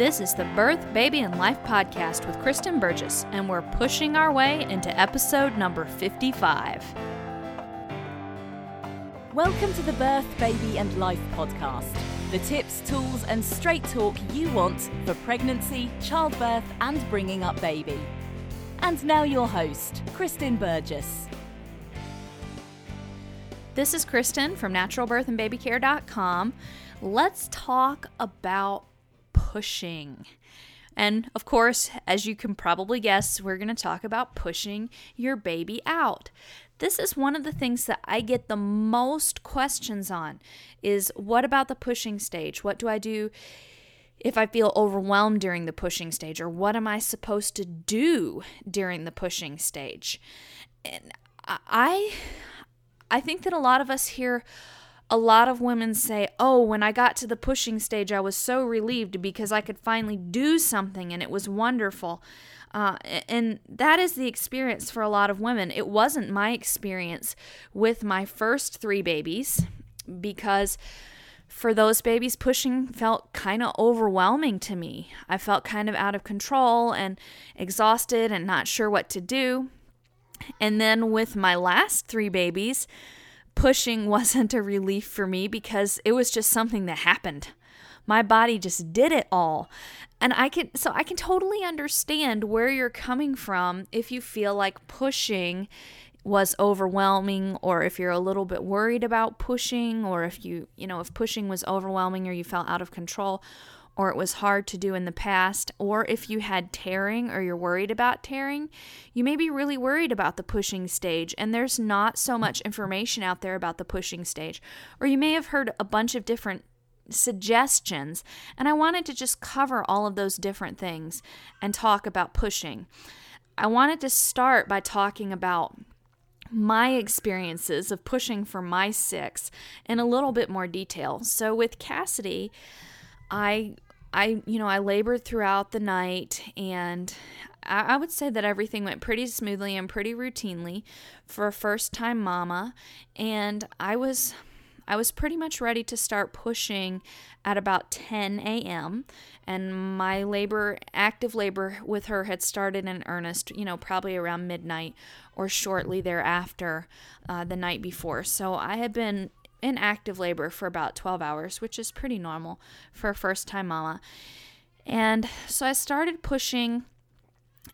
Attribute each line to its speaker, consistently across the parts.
Speaker 1: This is the Birth, Baby, and Life podcast with Kristen Burgess, and we're pushing our way into episode number 55.
Speaker 2: Welcome to the Birth, Baby, and Life podcast. The tips, tools, and straight talk you want for pregnancy, childbirth, and bringing up baby. And now, your host, Kristen Burgess.
Speaker 1: This is Kristen from naturalbirthandbabycare.com. Let's talk about pushing. And of course, as you can probably guess, we're going to talk about pushing your baby out. This is one of the things that I get the most questions on is what about the pushing stage? What do I do if I feel overwhelmed during the pushing stage or what am I supposed to do during the pushing stage? And I I think that a lot of us hear a lot of women say, Oh, when I got to the pushing stage, I was so relieved because I could finally do something and it was wonderful. Uh, and that is the experience for a lot of women. It wasn't my experience with my first three babies because for those babies, pushing felt kind of overwhelming to me. I felt kind of out of control and exhausted and not sure what to do. And then with my last three babies, pushing wasn't a relief for me because it was just something that happened. My body just did it all. And I can so I can totally understand where you're coming from if you feel like pushing was overwhelming or if you're a little bit worried about pushing or if you, you know, if pushing was overwhelming or you felt out of control or it was hard to do in the past, or if you had tearing or you're worried about tearing, you may be really worried about the pushing stage, and there's not so much information out there about the pushing stage. Or you may have heard a bunch of different suggestions, and I wanted to just cover all of those different things and talk about pushing. I wanted to start by talking about my experiences of pushing for my six in a little bit more detail. So with Cassidy, I I, you know, I labored throughout the night and I, I would say that everything went pretty smoothly and pretty routinely for a first time mama. And I was I was pretty much ready to start pushing at about 10 a.m. And my labor, active labor with her had started in earnest, you know, probably around midnight or shortly thereafter, uh, the night before. So I had been in active labor for about 12 hours, which is pretty normal for a first time mama. And so I started pushing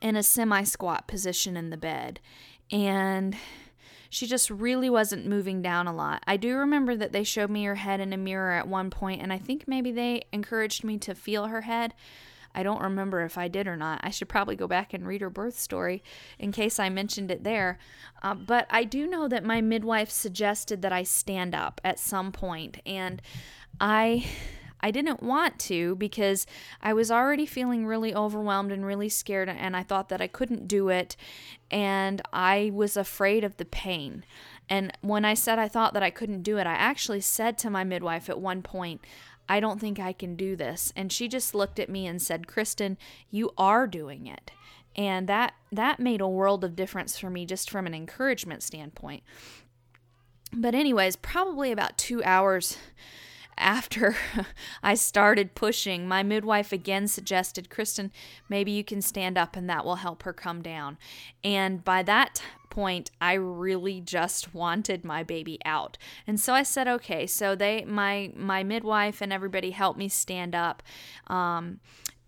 Speaker 1: in a semi squat position in the bed. And she just really wasn't moving down a lot. I do remember that they showed me her head in a mirror at one point, and I think maybe they encouraged me to feel her head. I don't remember if I did or not. I should probably go back and read her birth story in case I mentioned it there. Uh, but I do know that my midwife suggested that I stand up at some point, and I. I didn't want to because I was already feeling really overwhelmed and really scared, and I thought that I couldn't do it, and I was afraid of the pain. And when I said I thought that I couldn't do it, I actually said to my midwife at one point, I don't think I can do this. And she just looked at me and said, Kristen, you are doing it. And that that made a world of difference for me just from an encouragement standpoint. But anyways, probably about 2 hours after I started pushing, my midwife again suggested, Kristen, maybe you can stand up and that will help her come down. And by that point, I really just wanted my baby out. And so I said, okay. So they, my my midwife and everybody helped me stand up. Um,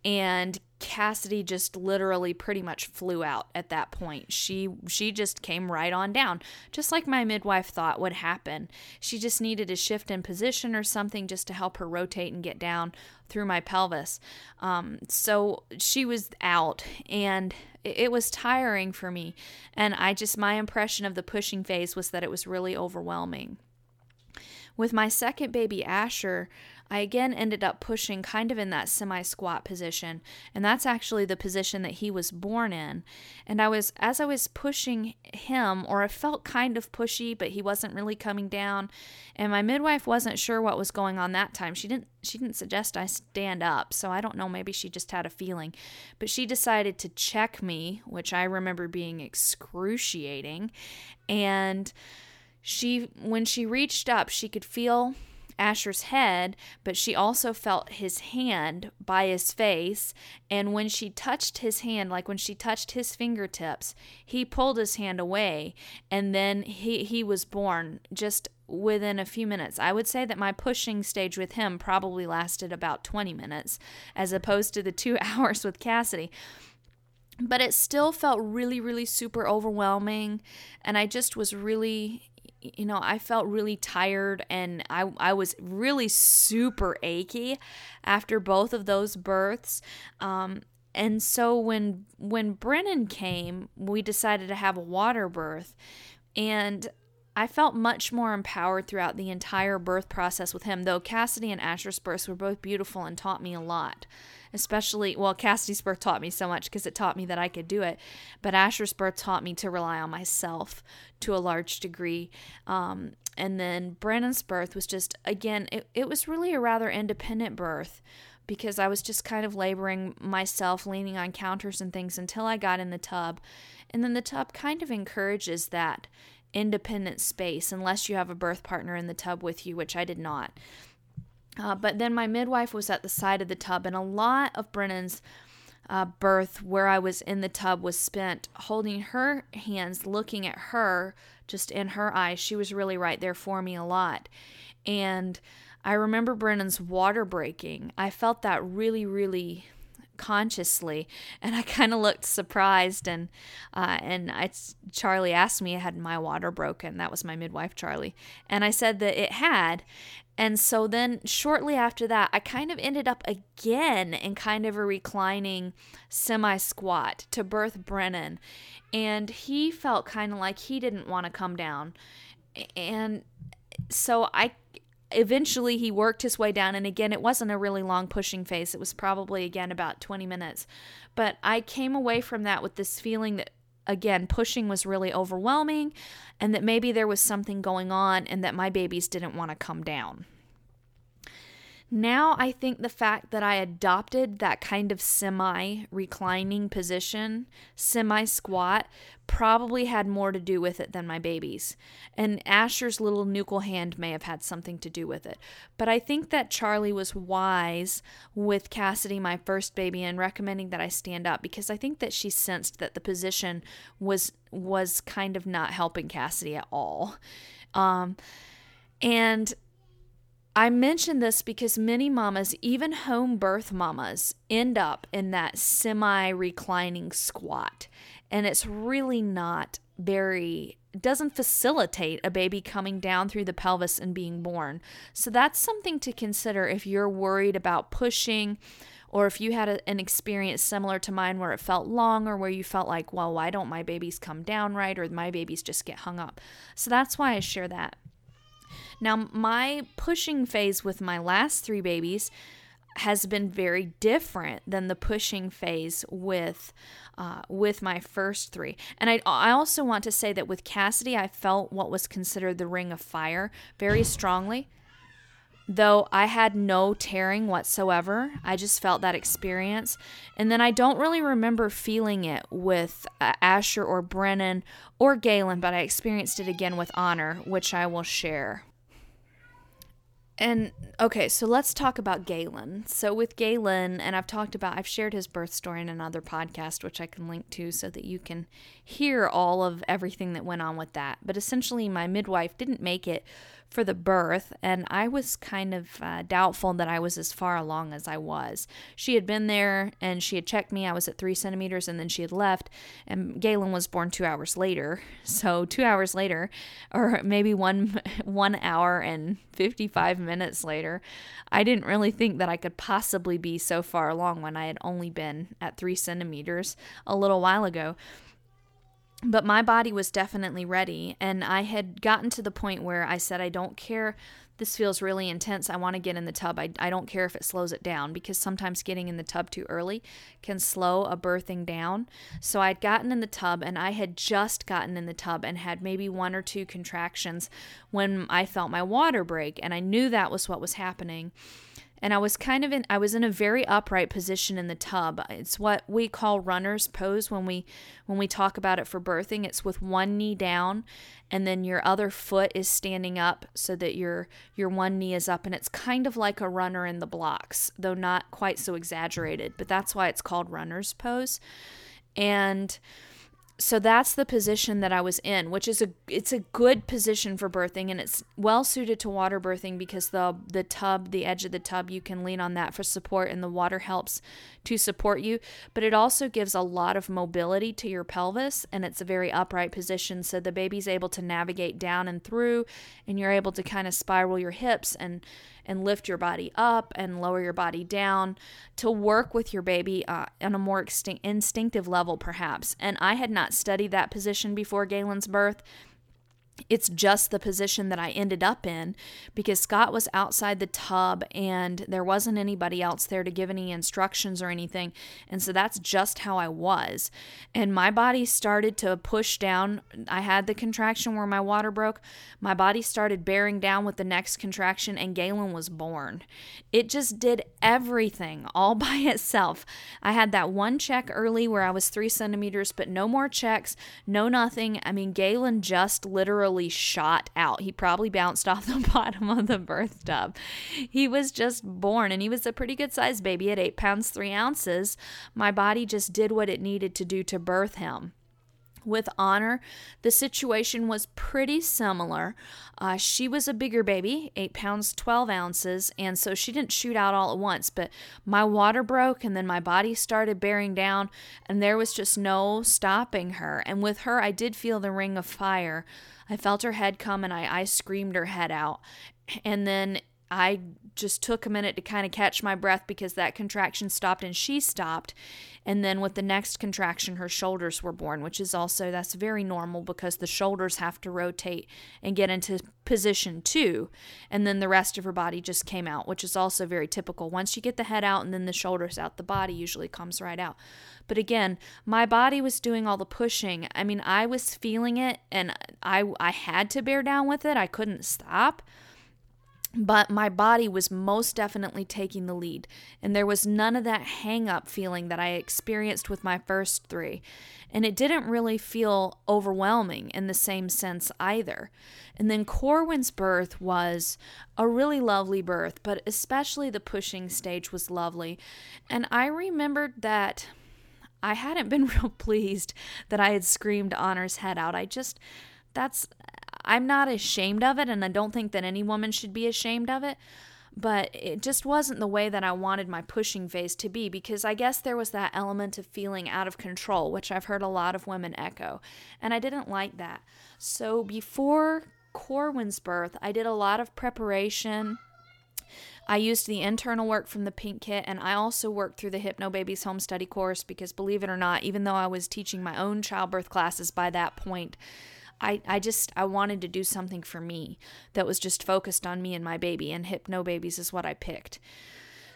Speaker 1: and Cassidy just literally pretty much flew out at that point. She she just came right on down, just like my midwife thought would happen. She just needed a shift in position or something just to help her rotate and get down through my pelvis. Um, so she was out, and it, it was tiring for me. And I just my impression of the pushing phase was that it was really overwhelming. With my second baby, Asher, I again ended up pushing kind of in that semi squat position. And that's actually the position that he was born in. And I was, as I was pushing him, or I felt kind of pushy, but he wasn't really coming down. And my midwife wasn't sure what was going on that time. She didn't, she didn't suggest I stand up. So I don't know, maybe she just had a feeling. But she decided to check me, which I remember being excruciating. And she, when she reached up, she could feel Asher's head, but she also felt his hand by his face. And when she touched his hand, like when she touched his fingertips, he pulled his hand away. And then he, he was born just within a few minutes. I would say that my pushing stage with him probably lasted about 20 minutes as opposed to the two hours with Cassidy but it still felt really really super overwhelming and i just was really you know i felt really tired and i i was really super achy after both of those births. Um, and so when when brennan came we decided to have a water birth. And I felt much more empowered throughout the entire birth process with him, though Cassidy and Asher's births were both beautiful and taught me a lot especially well cassidy's birth taught me so much because it taught me that i could do it but asher's birth taught me to rely on myself to a large degree. Um, and then Brennan's birth was just again it, it was really a rather independent birth because i was just kind of laboring myself leaning on counters and things until i got in the tub. And then the tub kind of encourages that independent space unless you have a birth partner in the tub with you which i did not uh, but then my midwife was at the side of the tub, and a lot of Brennan's uh, birth, where I was in the tub, was spent holding her hands, looking at her, just in her eyes. She was really right there for me a lot. And I remember Brennan's water breaking. I felt that really, really consciously and i kind of looked surprised and uh, and I, charlie asked me had my water broken that was my midwife charlie and i said that it had and so then shortly after that, I kind of ended up again in kind of a reclining semi squat to birth Brennan. And he felt kind of like he didn't want to come down. And so I eventually he worked his way down and again it wasn't a really long pushing phase it was probably again about 20 minutes but i came away from that with this feeling that again, pushing was really overwhelming and that maybe there was something going on and that my babies didn't want to come down. Now, I think the fact that I adopted that kind of semi reclining position, semi squat, probably had more to do with it than my babies. And Asher's little nuchal hand may have had something to do with it. But I think that Charlie was wise with Cassidy, my first baby, and recommending that I stand up because I think that she sensed that the position was was kind of not helping Cassidy at all. Um, and I mention this because many mamas, even home birth mamas, end up in that semi reclining squat. And it's really not very, doesn't facilitate a baby coming down through the pelvis and being born. So that's something to consider if you're worried about pushing or if you had a, an experience similar to mine where it felt long or where you felt like, well, why don't my babies come down right or my babies just get hung up. So that's why I share that. Now, my pushing phase with my last three babies has been very different than the pushing phase with uh, with my first three. And I, I also want to say that with Cassidy, I felt what was considered the ring of fire very strongly. Though I had no tearing whatsoever, I just felt that experience. And then I don't really remember feeling it with uh, Asher or Brennan or Galen, but I experienced it again with Honor, which I will share. And okay, so let's talk about Galen. So with Galen, and I've talked about, I've shared his birth story in another podcast, which I can link to so that you can hear all of everything that went on with that. But essentially, my midwife didn't make it for the birth, and I was kind of uh, doubtful that I was as far along as I was. She had been there and she had checked me. I was at three centimeters, and then she had left. And Galen was born two hours later. So two hours later, or maybe one one hour and fifty five minutes later, I didn't really think that I could possibly be so far along when I had only been at three centimeters a little while ago but my body was definitely ready and i had gotten to the point where i said i don't care. This feels really intense. I want to get in the tub. I, I don't care if it slows it down because sometimes getting in the tub too early can slow a birthing down. So i'd gotten in the tub and i had just gotten in the tub and had maybe one or two contractions when i felt my water break and i knew that was what was happening and I was kind of in I was in a very upright position in the tub. It's what we call runner's pose when we when we talk about it for birthing. It's with one knee down and then your other foot is standing up so that your your one knee is up and it's kind of like a runner in the blocks, though not quite so exaggerated, but that's why it's called runner's pose. And so that's the position that I was in, which is a it's a good position for birthing and it's well suited to water birthing because the the tub, the edge of the tub, you can lean on that for support and the water helps to support you, but it also gives a lot of mobility to your pelvis and it's a very upright position so the baby's able to navigate down and through and you're able to kind of spiral your hips and and lift your body up and lower your body down to work with your baby uh, on a more instinctive level, perhaps. And I had not studied that position before Galen's birth it's just the position that I ended up in because Scott was outside the tub and there wasn't anybody else there to give any instructions or anything. And so that's just how I was. And my body started to push down. I had the contraction where my water broke. My body started bearing down with the next contraction, and Galen was born. It just did everything all by itself. I had that one check early where I was three centimeters, but no more checks, no nothing. I mean, Galen just literally literally shot out. He probably bounced off the bottom of the birth tub. He was just born and he was a pretty good sized baby at eight pounds, three ounces. My body just did what it needed to do to birth him with honor. The situation was pretty similar. Uh, she was a bigger baby, 8 pounds 12 ounces, and so she didn't shoot out all at once. But my water broke, and then my body started bearing down, and there was just no stopping her. And with her, I did feel the ring of fire. I felt her head come, and I, I screamed her head out. And then I just took a minute to kind of catch my breath because that contraction stopped and she stopped. And then with the next contraction, her shoulders were born, which is also that's very normal because the shoulders have to rotate and get into position too. And then the rest of her body just came out, which is also very typical. Once you get the head out and then the shoulders out, the body usually comes right out. But again, my body was doing all the pushing. I mean, I was feeling it and I I had to bear down with it. I couldn't stop but my body was most definitely taking the lead, and there was none of that hang up feeling that I experienced with my first three. And it didn't really feel overwhelming in the same sense either. And then Corwin's birth was a really lovely birth, but especially the pushing stage was lovely. And I remembered that I hadn't been real pleased that I had screamed Honor's head out. I just, that's I'm not ashamed of it, and I don't think that any woman should be ashamed of it. But it just wasn't the way that I wanted my pushing phase to be because I guess there was that element of feeling out of control, which I've heard a lot of women echo. And I didn't like that. So before Corwin's birth, I did a lot of preparation. I used the internal work from the Pink Kit, and I also worked through the Hypnobabies Home Study course because, believe it or not, even though I was teaching my own childbirth classes by that point, I, I just I wanted to do something for me that was just focused on me and my baby and Hypnobabies is what I picked.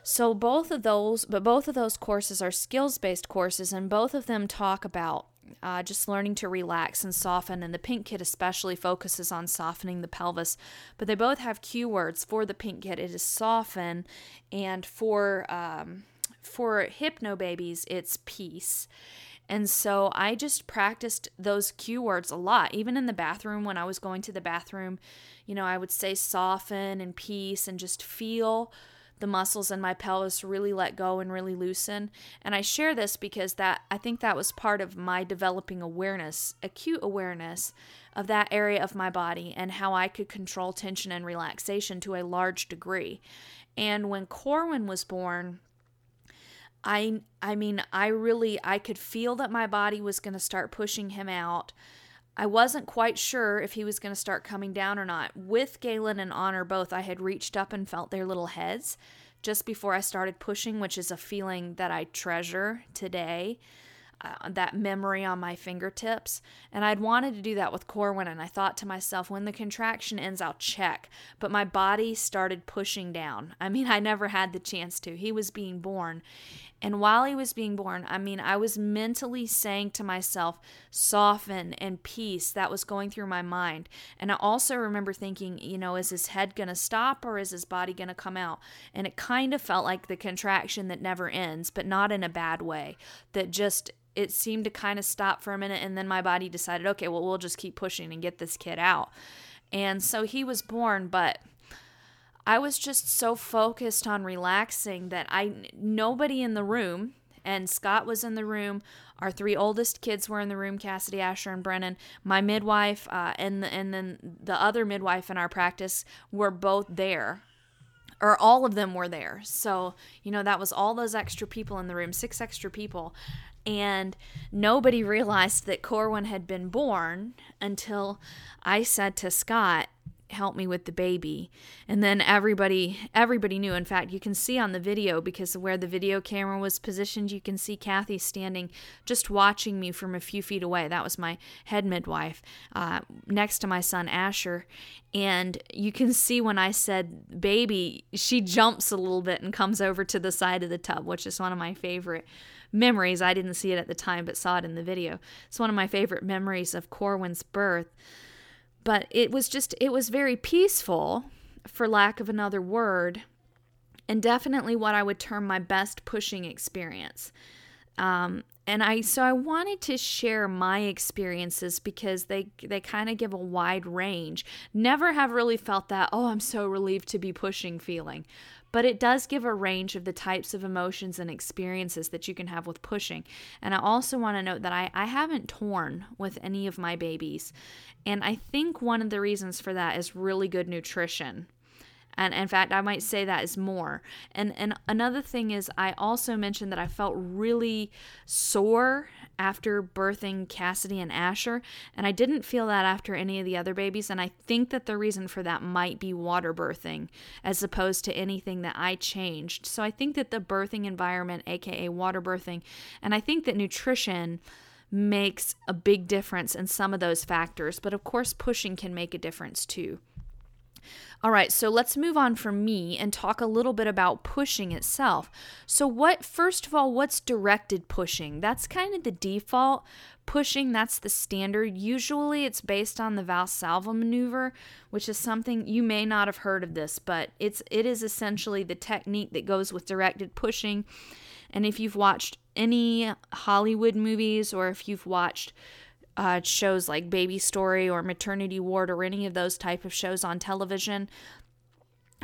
Speaker 1: So both of those but both of those courses are skills-based courses and both of them talk about uh, just learning to relax and soften and the pink kit especially focuses on softening the pelvis. But they both have cue words for the pink kit it is soften and for um, for Hypnobabies it's peace and so I just practiced those cue words a lot. Even in the bathroom, when I was going to the bathroom, you know, I would say soften and peace and just feel the muscles in my pelvis really let go and really loosen. And I share this because that I think that was part of my developing awareness, acute awareness of that area of my body and how I could control tension and relaxation to a large degree. And when Corwin was born, I I mean, I really I could feel that my body was going to start pushing him out. I wasn't quite sure if he was going to start coming down or not. With Galen and Honor both, I had reached up and felt their little heads just before I started pushing, which is a feeling that I treasure today. Uh, that memory on my fingertips. And I'd wanted to do that with Corwin, and I thought to myself, when the contraction ends, I'll check. But my body started pushing down. I mean, I never had the chance to. He was being born. And while he was being born, I mean, I was mentally saying to myself, soften and peace. That was going through my mind. And I also remember thinking, you know, is his head going to stop or is his body going to come out? And it kind of felt like the contraction that never ends, but not in a bad way, that just it seemed to kind of stop for a minute and then my body decided okay well we'll just keep pushing and get this kid out and so he was born but I was just so focused on relaxing that I nobody in the room and Scott was in the room. Our three oldest kids were in the room: Cassidy, Asher, and Brennan. My midwife uh, and and then the other midwife in our practice were both there, or all of them were there. So you know that was all those extra people in the room, six extra people, and nobody realized that Corwin had been born until I said to Scott, help me with the baby. And then everybody everybody knew. In fact you can see on the video because where the video camera was positioned you can see kathy standing just watching me from a few feet away. That was my head midwife uh, next to my son asher. And you can see when i said baby she jumps a little bit and comes over to the side of the tub which is one of my favorite memories. I didn't see it at the time but saw it in the video. It's one of my favorite memories of corwin's birth. But it was just it was very peaceful for lack of another word and definitely what i would term my best pushing experience. Um, and i so i wanted to share my experiences because they they kind of give a wide range. Never have really felt that oh i'm so relieved to be pushing feeling but it does give a range of the types of emotions and experiences that you can have with pushing. And I also want to note that I, I haven't torn with any of my babies. And I think one of the reasons for that is really good nutrition. And in fact, I might say that is more. And and another thing is I also mentioned that I felt really sore after birthing Cassidy and Asher, and I didn't feel that after any of the other babies, and I think that the reason for that might be water birthing as opposed to anything that I changed. So I think that the birthing environment, aka water birthing, and I think that nutrition makes a big difference in some of those factors, but of course pushing can make a difference too. All right, so let's move on from me and talk a little bit about pushing itself. So, what, first of all, what's directed pushing? That's kind of the default. Pushing, that's the standard. Usually it's based on the Valsalva maneuver, which is something you may not have heard of this, but it's it is essentially the technique that goes with directed pushing. And if you've watched any Hollywood movies or if you've watched uh, shows like Baby Story or Maternity Ward or any of those type of shows on television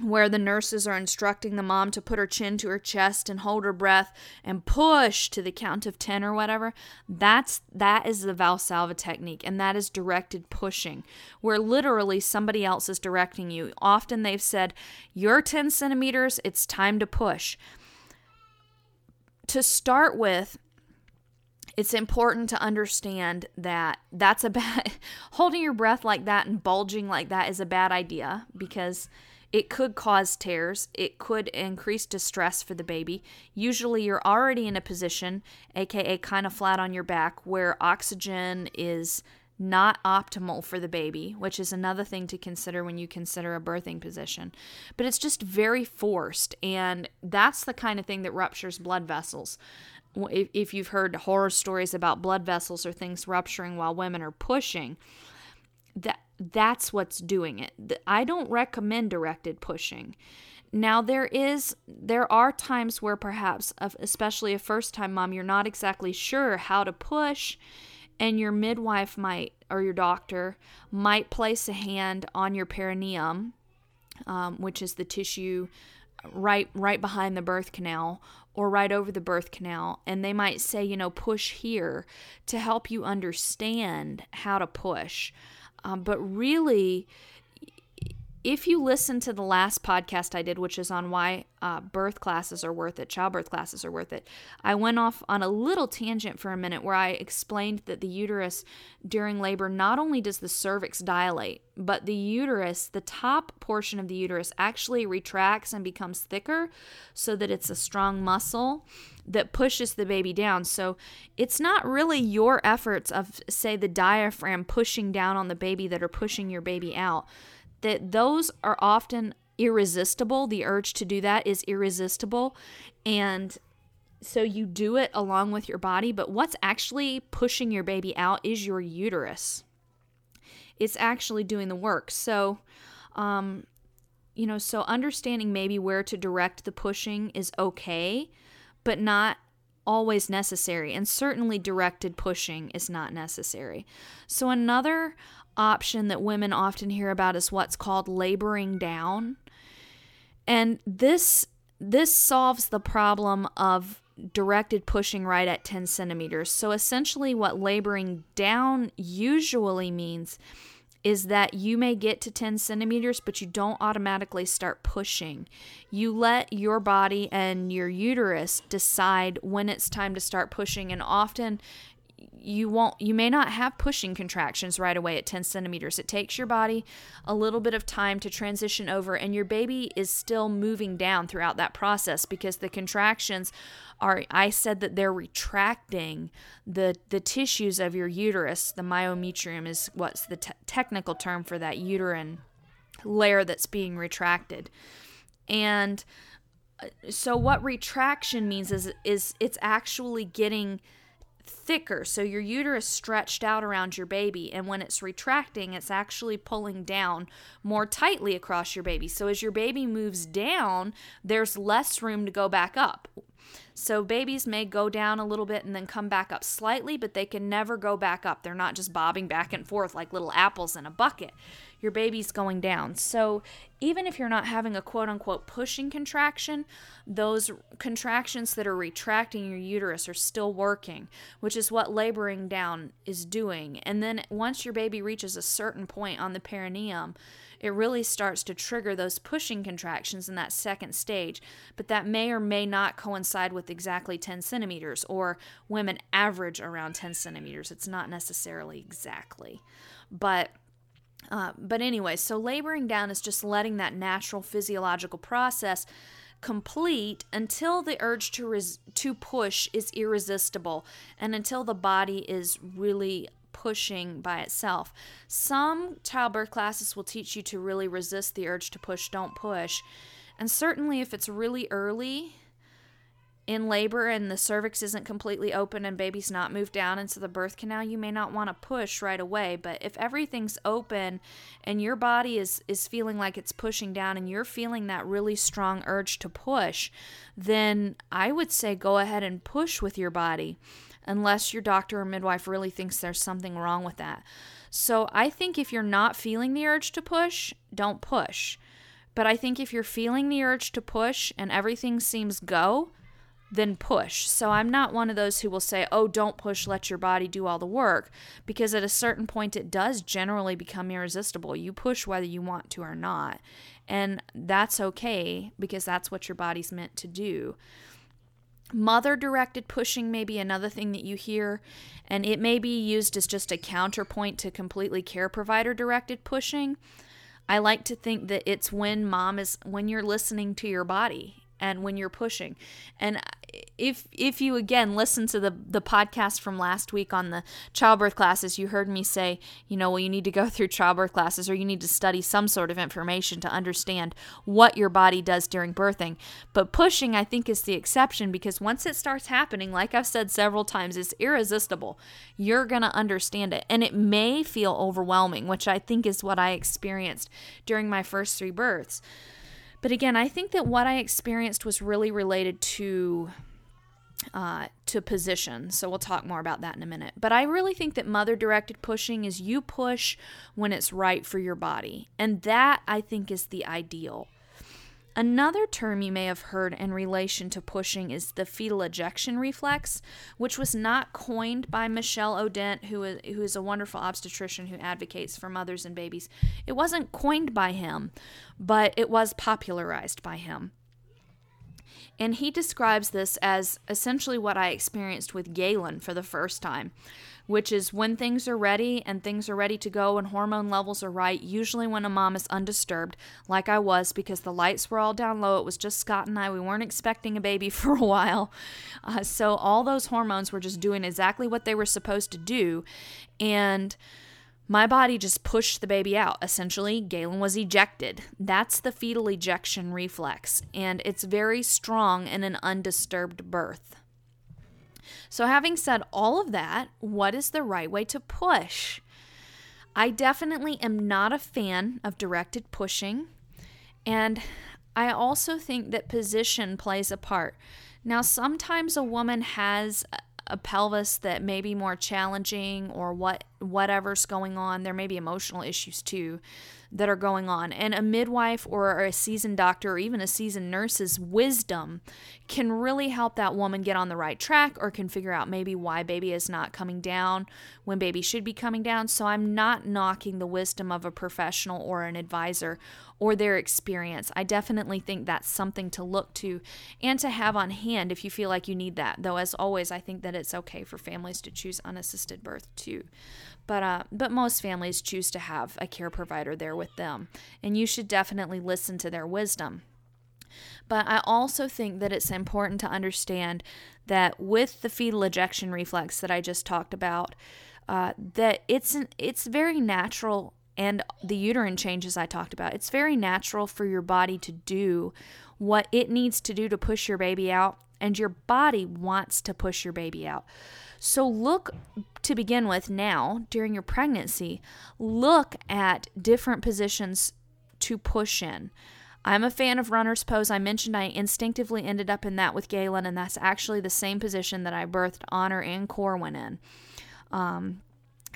Speaker 1: where the nurses are instructing the mom to put her chin to her chest and hold her breath and push to the count of 10 or whatever. That's that is the valsalva technique and that is directed pushing where literally somebody else is directing you. Often they've said you're 10 centimeters it's time to push. To start with it's important to understand that that's a bad holding your breath like that and bulging like that is a bad idea because it could cause tears. It could increase distress for the baby. Usually, you're already in a position, aka kind of flat on your back, where oxygen is not optimal for the baby, which is another thing to consider when you consider a birthing position. But it's just very forced, and that's the kind of thing that ruptures blood vessels if, if you've heard horror stories about blood vessels or things rupturing while women are pushing, that that's what's doing it. I don't recommend directed pushing. Now there is there are times where perhaps especially a first time mom you're not exactly sure how to push and your midwife might or your doctor might place a hand on your perineum um, which is the tissue right right behind the birth canal or right over the birth canal. And they might say you know push here to help you understand how to push. Um, but really if you listen to the last podcast I did, which is on why uh, birth classes are worth it, childbirth classes are worth it, I went off on a little tangent for a minute where I explained that the uterus during labor not only does the cervix dilate, but the uterus, the top portion of the uterus, actually retracts and becomes thicker so that it's a strong muscle that pushes the baby down. So it's not really your efforts of, say, the diaphragm pushing down on the baby that are pushing your baby out that those are often irresistible. The urge to do that is irresistible. And so you do it along with your body, but what's actually pushing your baby out is your uterus. It's actually doing the work. So, um, you know, so understanding maybe where to direct the pushing is okay, but not always necessary. And certainly directed pushing is not necessary. So, another option that women often hear about is what's called laboring down. And this this solves the problem of directed pushing right at 10 centimeters. So essentially, what laboring down usually means is that you may get to 10 centimeters, but you don't automatically start pushing. You let your body and your uterus decide when it's time to start pushing, and often you won't you may not have pushing contractions right away at 10 centimeters. It takes your body a little bit of time to transition over and your baby is still moving down throughout that process because the contractions are i said that they're retracting the the tissues of your uterus. The myometrium is what's the te- technical term for that uterine layer that's being retracted. And uh, so what retraction means is is it's actually getting thicker. So your uterus stretched out around your baby, and when it's retracting, it's actually pulling down more tightly across your baby. So as your baby moves down, there's less room to go back up. So babies may go down a little bit and then come back up slightly, but they can never go back up. They're not just bobbing back and forth like little apples in a bucket. Your baby's going down. So even if you're not having a quote unquote pushing contraction, those contractions that are retracting your uterus are still working, which is what laboring down is doing. And then once your baby reaches a certain point on the perineum, it really starts to trigger those pushing contractions in that second stage. But that may or may not coincide with exactly 10 centimeters, or women average around 10 centimeters. It's not necessarily exactly. But uh, but anyway, so laboring down is just letting that natural physiological process complete until the urge to res- to push is irresistible and until the body is really pushing by itself. Some childbirth classes will teach you to really resist the urge to push, don't push. And certainly, if it's really early in labor and the cervix isn't completely open and baby's not moved down into the birth canal, you may not want to push right away. But if everything's open and your body is, is feeling like it's pushing down and you're feeling that really strong urge to push, then I would say go ahead and push with your body unless your doctor or midwife really thinks there's something wrong with that. So I think if you're not feeling the urge to push, don't push. But I think if you're feeling the urge to push and everything seems go, then push. So I'm not one of those who will say, oh, don't push, let your body do all the work, because at a certain point it does generally become irresistible. You push whether you want to or not. And that's okay because that's what your body's meant to do. Mother directed pushing may be another thing that you hear, and it may be used as just a counterpoint to completely care provider directed pushing. I like to think that it's when mom is when you're listening to your body and when you're pushing. And if if you again listen to the the podcast from last week on the childbirth classes, you heard me say, you know, well you need to go through childbirth classes or you need to study some sort of information to understand what your body does during birthing. But pushing I think is the exception because once it starts happening, like I've said several times, it's irresistible. You're going to understand it and it may feel overwhelming, which I think is what I experienced during my first 3 births. But again, I think that what I experienced was really related to uh, to position. So we'll talk more about that in a minute. But I really think that mother directed pushing is you push when it's right for your body. And that I think is the ideal. Another term you may have heard in relation to pushing is the fetal ejection reflex, which was not coined by Michel Odent, who is, who is a wonderful obstetrician who advocates for mothers and babies. It wasn't coined by him, but it was popularized by him. And he describes this as essentially what I experienced with Galen for the first time, which is when things are ready and things are ready to go and hormone levels are right, usually when a mom is undisturbed, like I was because the lights were all down low. It was just Scott and I. We weren't expecting a baby for a while. Uh, so all those hormones were just doing exactly what they were supposed to do. And my body just pushed the baby out. Essentially, Galen was ejected. That's the fetal ejection reflex, and it's very strong in an undisturbed birth. So, having said all of that, what is the right way to push? I definitely am not a fan of directed pushing, and I also think that position plays a part. Now, sometimes a woman has a pelvis that may be more challenging or what whatever's going on there may be emotional issues too that are going on. And a midwife or a seasoned doctor or even a seasoned nurse's wisdom can really help that woman get on the right track or can figure out maybe why baby is not coming down when baby should be coming down. So i'm not knocking the wisdom of a professional or an advisor or their experience. I definitely think that's something to look to and to have on hand if you feel like you need that. Though, as always, I think that it's okay for families to choose unassisted birth too. But, uh, but most families choose to have a care provider there with them, and you should definitely listen to their wisdom. But I also think that it's important to understand that with the fetal ejection reflex that I just talked about, uh, that it's an, it's very natural and the uterine changes I talked about. It's very natural for your body to do what it needs to do to push your baby out, and your body wants to push your baby out. So, look to begin with now during your pregnancy, look at different positions to push in. I'm a fan of runner's pose. I mentioned I instinctively ended up in that with Galen, and that's actually the same position that I birthed Honor and Corwin in. Um,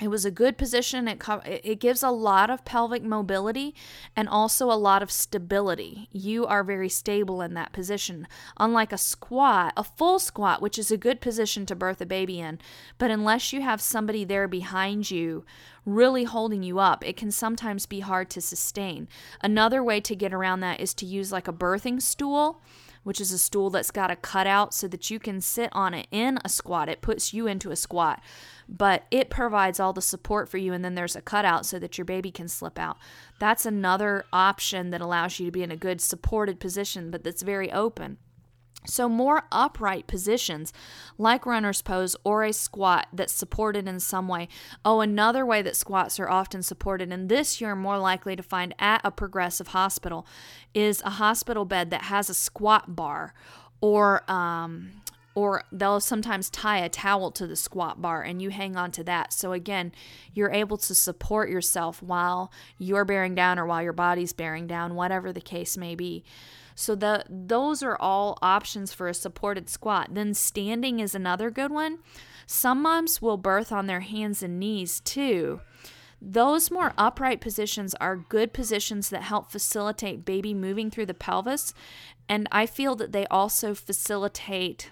Speaker 1: it was a good position. It, co- it gives a lot of pelvic mobility and also a lot of stability. You are very stable in that position. Unlike a squat, a full squat, which is a good position to birth a baby in, but unless you have somebody there behind you really holding you up, it can sometimes be hard to sustain. Another way to get around that is to use like a birthing stool which is a stool that's got a cutout so that you can sit on it in a squat. It puts you into a squat but it provides all the support for you and then there's a cutout so that your baby can slip out that's another option that allows you to be in a good supported position but that's very open so, more upright positions like runner's pose or a squat that's supported in some way. Oh, another way that squats are often supported, and this you're more likely to find at a progressive hospital, is a hospital bed that has a squat bar or um, or they'll sometimes tie a towel to the squat bar and you hang on to that. So again, you're able to support yourself while you're bearing down or while your body's bearing down, whatever the case may be. So the those are all options for a supported squat. Then standing is another good one. Some moms will birth on their hands and knees too. Those more upright positions are good positions that help facilitate baby moving through the pelvis, and I feel that they also facilitate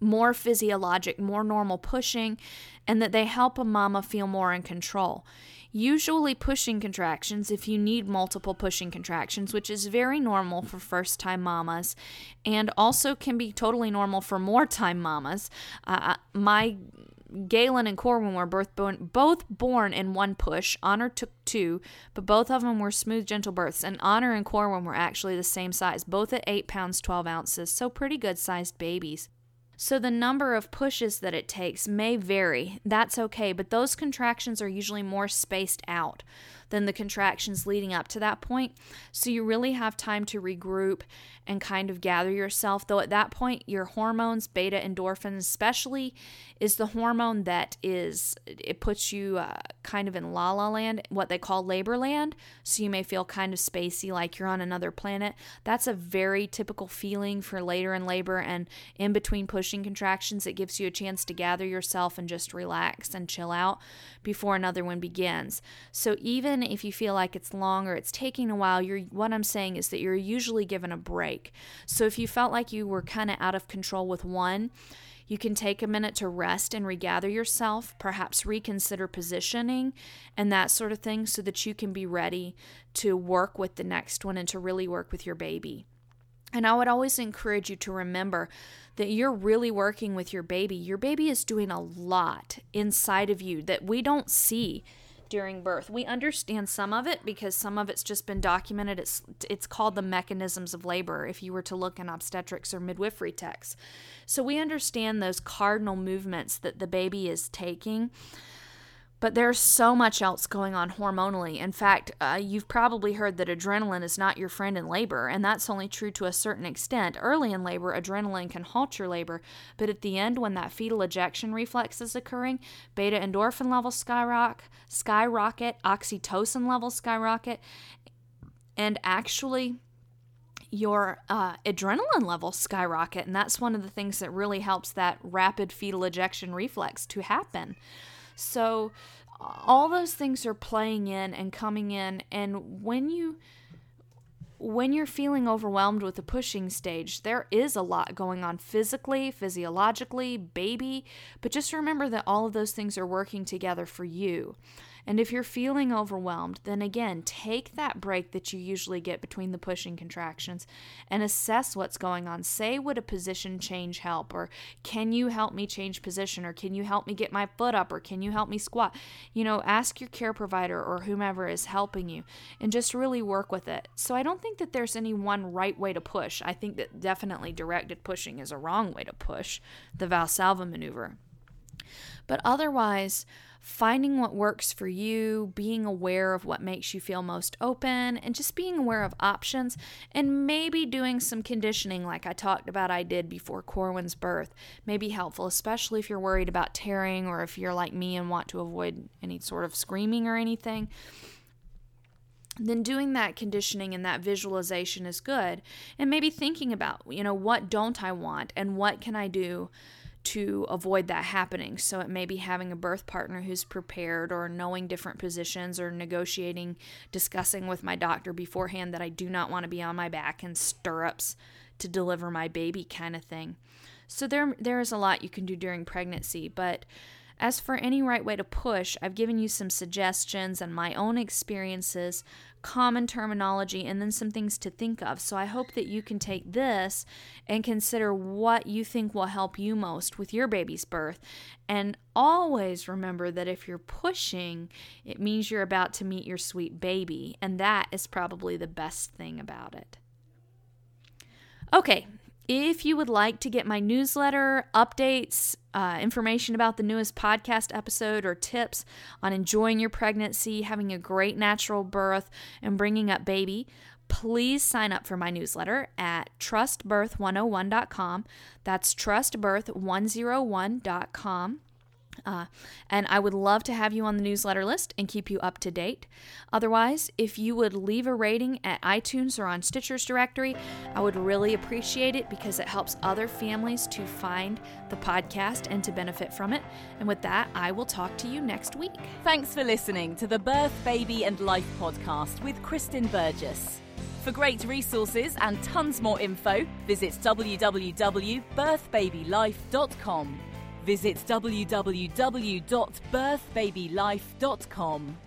Speaker 1: more physiologic, more normal pushing, and that they help a mama feel more in control. Usually, pushing contractions, if you need multiple pushing contractions, which is very normal for first time mamas and also can be totally normal for more time mamas. Uh, my Galen and Corwin were both born, both born in one push. Honor took two, but both of them were smooth, gentle births. And Honor and Corwin were actually the same size, both at 8 pounds 12 ounces, so pretty good sized babies. So the number of pushes that it takes may vary. That's okay, but those contractions are usually more spaced out than the contractions leading up to that point. So you really have time to regroup and kind of gather yourself. Though at that point, your hormones, beta endorphins especially, is the hormone that is, it puts you uh, kind of in la la land, what they call labor land. So you may feel kind of spacey, like you're on another planet. That's a very typical feeling for later in labor and in between pushing contractions. It gives you a chance to gather yourself and just relax and chill out before another one begins. So even even if you feel like it's long or it's taking a while, you're what I'm saying is that you're usually given a break. So if you felt like you were kind of out of control with one, you can take a minute to rest and regather yourself, perhaps reconsider positioning and that sort of thing so that you can be ready to work with the next one and to really work with your baby. And I would always encourage you to remember that you're really working with your baby. Your baby is doing a lot inside of you that we don't see during birth. We understand some of it because some of it's just been documented. It's it's called the mechanisms of labor if you were to look in obstetrics or midwifery texts. So we understand those cardinal movements that the baby is taking. But there's so much else going on hormonally. In fact, uh, you've probably heard that adrenaline is not your friend in labor, and that's only true to a certain extent. Early in labor, adrenaline can halt your labor, but at the end, when that fetal ejection reflex is occurring, beta endorphin levels skyrocket, skyrocket, oxytocin levels skyrocket, and actually, your uh, adrenaline levels skyrocket, and that's one of the things that really helps that rapid fetal ejection reflex to happen. So all those things are playing in and coming in and when you when you're feeling overwhelmed with the pushing stage, there is a lot going on physically, physiologically, baby, but just remember that all of those things are working together for you. And if you're feeling overwhelmed, then again, take that break that you usually get between the pushing contractions and assess what's going on. Say, would a position change help? Or can you help me change position? Or can you help me get my foot up? Or can you help me squat? You know, ask your care provider or whomever is helping you and just really work with it. So I don't think that there's any one right way to push. I think that definitely directed pushing is a wrong way to push the Valsalva maneuver. But otherwise, finding what works for you, being aware of what makes you feel most open, and just being aware of options, and maybe doing some conditioning like I talked about I did before Corwin's birth. May be helpful, especially if you're worried about tearing or if you're like me and want to avoid any sort of screaming or anything. Then doing that conditioning and that visualization is good. And maybe thinking about you know what don't i want and what can i do to avoid that happening. So it may be having a birth partner who's prepared or knowing different positions or negotiating, discussing with my doctor beforehand that I do not want to be on my back in stirrups to deliver my baby kind of thing. So there there is a lot you can do during pregnancy, but as for any right way to push, I've given you some suggestions and my own experiences, common terminology, and then some things to think of. So I hope that you can take this and consider what you think will help you most with your baby's birth. And always remember that if you're pushing, it means you're about to meet your sweet baby. And that is probably the best thing about it. Okay, if you would like to get my newsletter, updates, uh, information about the newest podcast episode, or tips on enjoying your pregnancy, having a great natural birth, and bringing up baby, please sign up for my newsletter at trustbirth101.com. That's trustbirth101.com. Uh, and I would love to have you on the newsletter list and keep you up to date. Otherwise, if you would leave a rating at iTunes or on Stitcher's directory, I would really appreciate it because it helps other families to find the podcast and to benefit from it. And with that, I will talk to you next week.
Speaker 2: Thanks for listening to the Birth, Baby and Life podcast with Kristen Burgess. For great resources and tons more info, visit www.birthbabylife.com. Visit www.birthbabylife.com.